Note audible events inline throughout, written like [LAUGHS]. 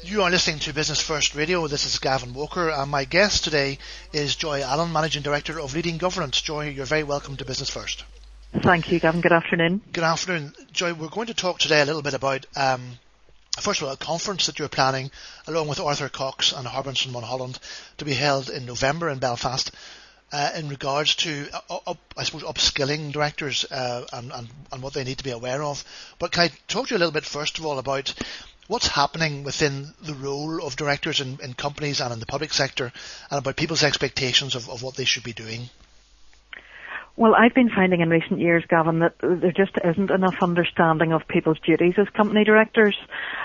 You are listening to Business First Radio. This is Gavin Walker, and my guest today is Joy Allen, Managing Director of Leading Governance. Joy, you're very welcome to Business First. Thank you, Gavin. Good afternoon. Good afternoon. Joy, we're going to talk today a little bit about, um, first of all, a conference that you're planning along with Arthur Cox and Harbinson Mulholland to be held in November in Belfast. Uh, in regards to, uh, up, I suppose, upskilling directors uh, and, and, and, what they need to be aware of. But can I talk to you a little bit, first of all, about what's happening within the role of directors in, in companies and in the public sector and about people's expectations of, of what they should be doing? Well, I've been finding in recent years, Gavin, that there just isn't enough understanding of people's duties as company directors.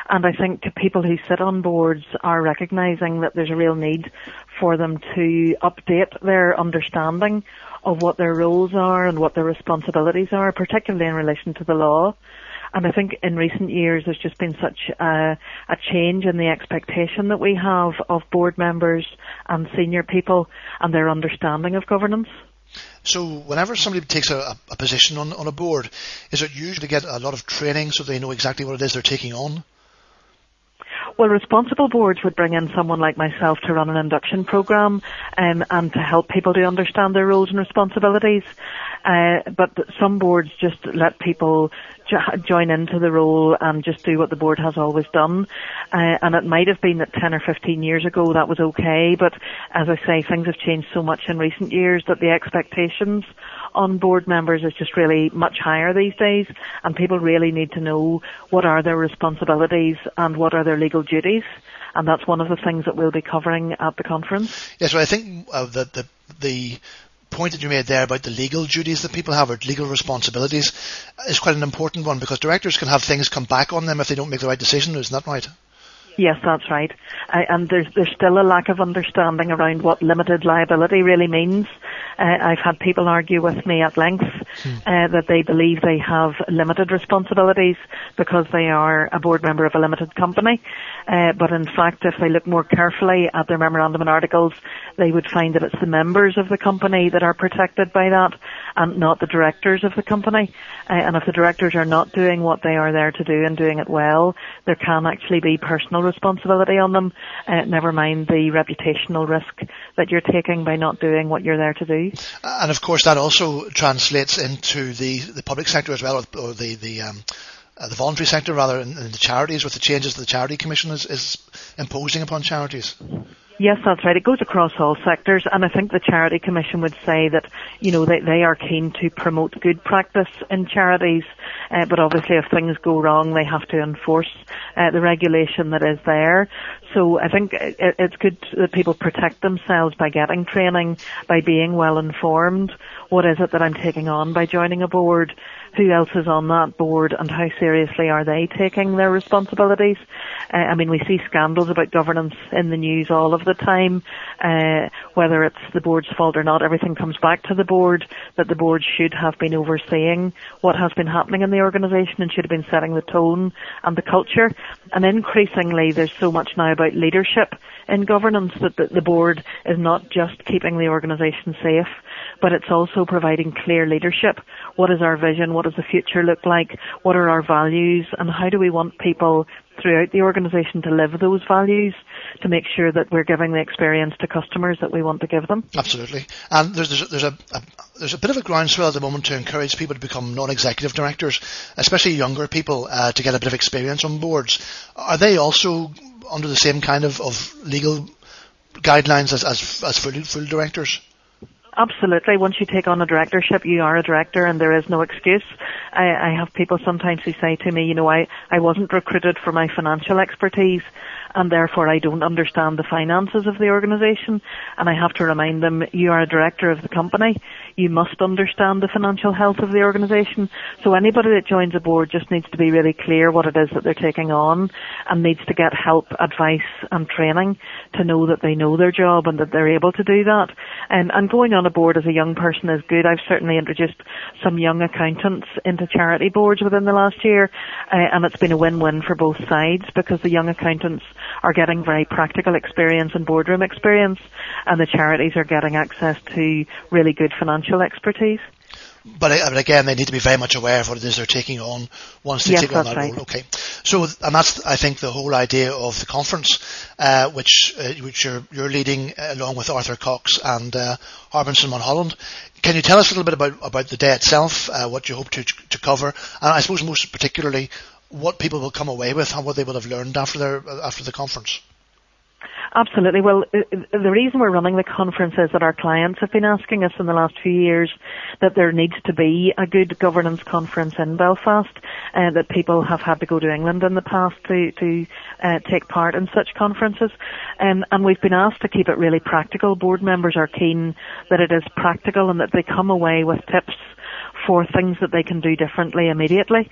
And I think people who sit on boards are recognising that there's a real need for them to update their understanding of what their roles are and what their responsibilities are, particularly in relation to the law. And I think in recent years there's just been such a, a, change in the expectation that we have of board members and senior people and their understanding of governance. So whenever somebody takes a, a position on, on a board, is it usually to get a lot of training so they know exactly what it is they're taking on? Well, responsible boards would bring in someone like myself to run an induction program um, and to help people to understand their roles and responsibilities. Uh, but some boards just let people jo- join into the role and just do what the board has always done. Uh, and it might have been that 10 or 15 years ago that was okay, but as I say, things have changed so much in recent years that the expectations on board members is just really much higher these days and people really need to know what are their responsibilities and what are their legal duties and that's one of the things that we'll be covering at the conference. Yes, well I think uh, that the, the point that you made there about the legal duties that people have or legal responsibilities is quite an important one because directors can have things come back on them if they don't make the right decision. Isn't that right? Yes, that's right. I, and there's there's still a lack of understanding around what limited liability really means. Uh, I've had people argue with me at length hmm. uh, that they believe they have limited responsibilities because they are a board member of a limited company. Uh, but in fact, if they look more carefully at their memorandum and articles, they would find that it's the members of the company that are protected by that and not the directors of the company. Uh, and if the directors are not doing what they are there to do and doing it well, there can actually be personal responsibility on them, uh, never mind the reputational risk that you're taking by not doing what you're there to do. And of course that also translates into the, the public sector as well, or the, the, um, uh, the voluntary sector rather, in the charities with the changes that the Charity Commission is, is imposing upon charities. Yes, that's right. It goes across all sectors, and I think the Charity Commission would say that, you know, they, they are keen to promote good practice in charities, uh, but obviously if things go wrong, they have to enforce uh, the regulation that is there. So I think it, it's good that people protect themselves by getting training, by being well informed. What is it that I'm taking on by joining a board? who else is on that board and how seriously are they taking their responsibilities. Uh, I mean, we see scandals about governance in the news all of the time. Uh, whether it's the board's fault or not, everything comes back to the board that the board should have been overseeing what has been happening in the organisation and should have been setting the tone and the culture. And increasingly, there's so much now about leadership in governance that the, the board is not just keeping the organisation safe, but it's also providing clear leadership. What is our vision? What does the future look like? What are our values? And how do we want people throughout the organisation to live those values to make sure that we're giving the experience to customers that we want to give them. Absolutely. And there's, there's, there's a, a, there's a bit of a groundswell at the moment to encourage people to become non-executive directors, especially younger people, uh, to get a bit of experience on boards. Are they also under the same kind of, of legal guidelines as, as, as full, full directors? Absolutely. Once you take on a directorship, you are a director and there is no excuse. I, I have people sometimes who say to me, you know, I, I wasn't recruited for my financial expertise and therefore I don't understand the finances of the organisation. And I have to remind them, you are a director of the company. You must understand the financial health of the organisation. So anybody that joins a board just needs to be really clear what it is that they're taking on and needs to get help, advice and training to know that they know their job and that they're able to do that. And, and going on a board as a young person is good. I've certainly introduced some young accountants into charity boards within the last year uh, and it's been a win-win for both sides because the young accountants are getting very practical experience and boardroom experience, and the charities are getting access to really good financial expertise. but, but again, they need to be very much aware of what it is they're taking on once they yes, take on that right. role. Okay, so and that's I think the whole idea of the conference, uh, which uh, which you're you're leading along with Arthur Cox and uh, Harbinson Mulholland. Can you tell us a little bit about about the day itself, uh, what you hope to to cover, and I suppose most particularly what people will come away with and what they will have learned after their after the conference? Absolutely. Well, the reason we're running the conference is that our clients have been asking us in the last few years that there needs to be a good governance conference in Belfast, uh, that people have had to go to England in the past to, to uh, take part in such conferences. Um, and we've been asked to keep it really practical. Board members are keen that it is practical and that they come away with tips for things that they can do differently immediately.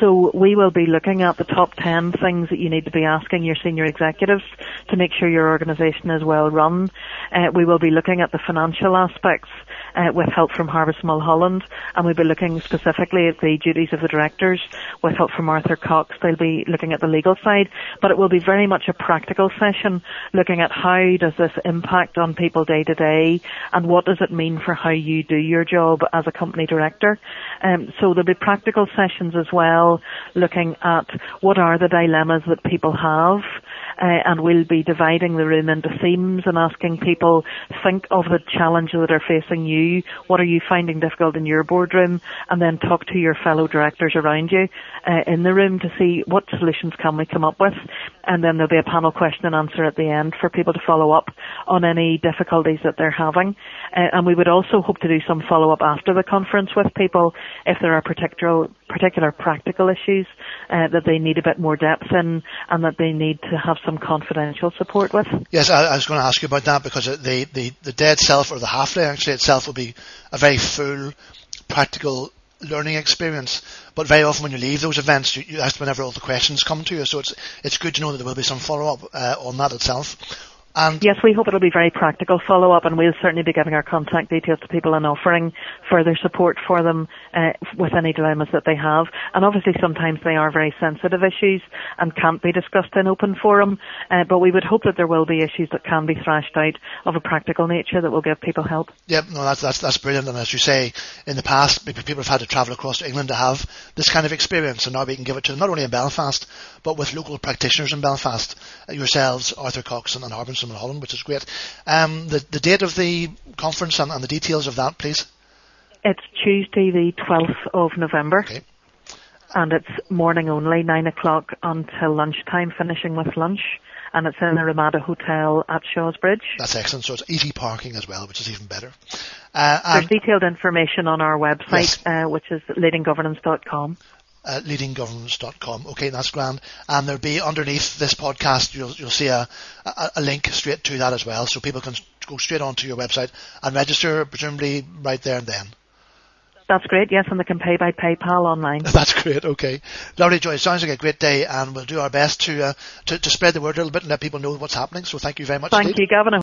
So we will be looking at the top 10 things that you need to be asking your senior executives to make sure your organisation is well run. Uh, we will be looking at the financial aspects uh, with help from Harbinson Mulholland and we'll be looking specifically at the duties of the directors with help from Arthur Cox. They'll be looking at the legal side, but it will be very much a practical session looking at how does this impact on people day to day and what does it mean for how you do your job as a company director. Um, so there'll be practical sessions as well looking at what are the dilemmas that people have uh, and we'll be dividing the room into themes and asking people think of the challenges that are facing you. What are you finding difficult in your boardroom? And then talk to your fellow directors around you uh, in the room to see what solutions can we come up with. And then there'll be a panel question and answer at the end for people to follow up on any difficulties that they're having. Uh, and we would also hope to do some follow up after the conference with people if there are particular particular practical issues uh, that they need a bit more depth in and that they need to have some confidential support with. Yes, I, I was going to ask you about that because the, the, the day itself or the half day actually itself will be a very full practical learning experience. But very often when you leave those events, you, you, that's whenever all the questions come to you. So it's it's good to know that there will be some follow up uh, on that itself. And yes, we hope it'll be very practical follow up, and we'll certainly be giving our contact details to people and offering further support for them uh, with any dilemmas that they have. And obviously, sometimes they are very sensitive issues and can't be discussed in open forum. Uh, but we would hope that there will be issues that can be thrashed out of a practical nature that will give people help. Yep, no, that's that's that's brilliant. And as you say, in the past, people have had to travel across to England to have this kind of experience, and now we can give it to them not only in Belfast but with local practitioners in Belfast, uh, yourselves, Arthur Coxon and Harbinson Mulholland, which is great. Um, the, the date of the conference and, and, the details of that, please. It's Tuesday, the 12th of November. Okay. And it's morning only, 9 o'clock until lunchtime, finishing with lunch. And it's in the Ramada Hotel at Shaw's Bridge. That's excellent. So it's easy parking as well, which is even better. Uh, There's detailed information on our website, yes. uh, which is leadinggovernance.com uh, leadinggovernance.com. Okay, that's grand. And there'll be underneath this podcast, you'll, you'll see a, a, a, link straight to that as well, so people can go straight onto your website and register, presumably right there and then. That's great, yes, and they can pay by PayPal online. [LAUGHS] That's great, okay. Lovely, Joy. Sounds like a great day, and we'll do our best to, uh, to, to spread the word a little bit and let people know what's happening. So thank you very much. Thank you, Gavin.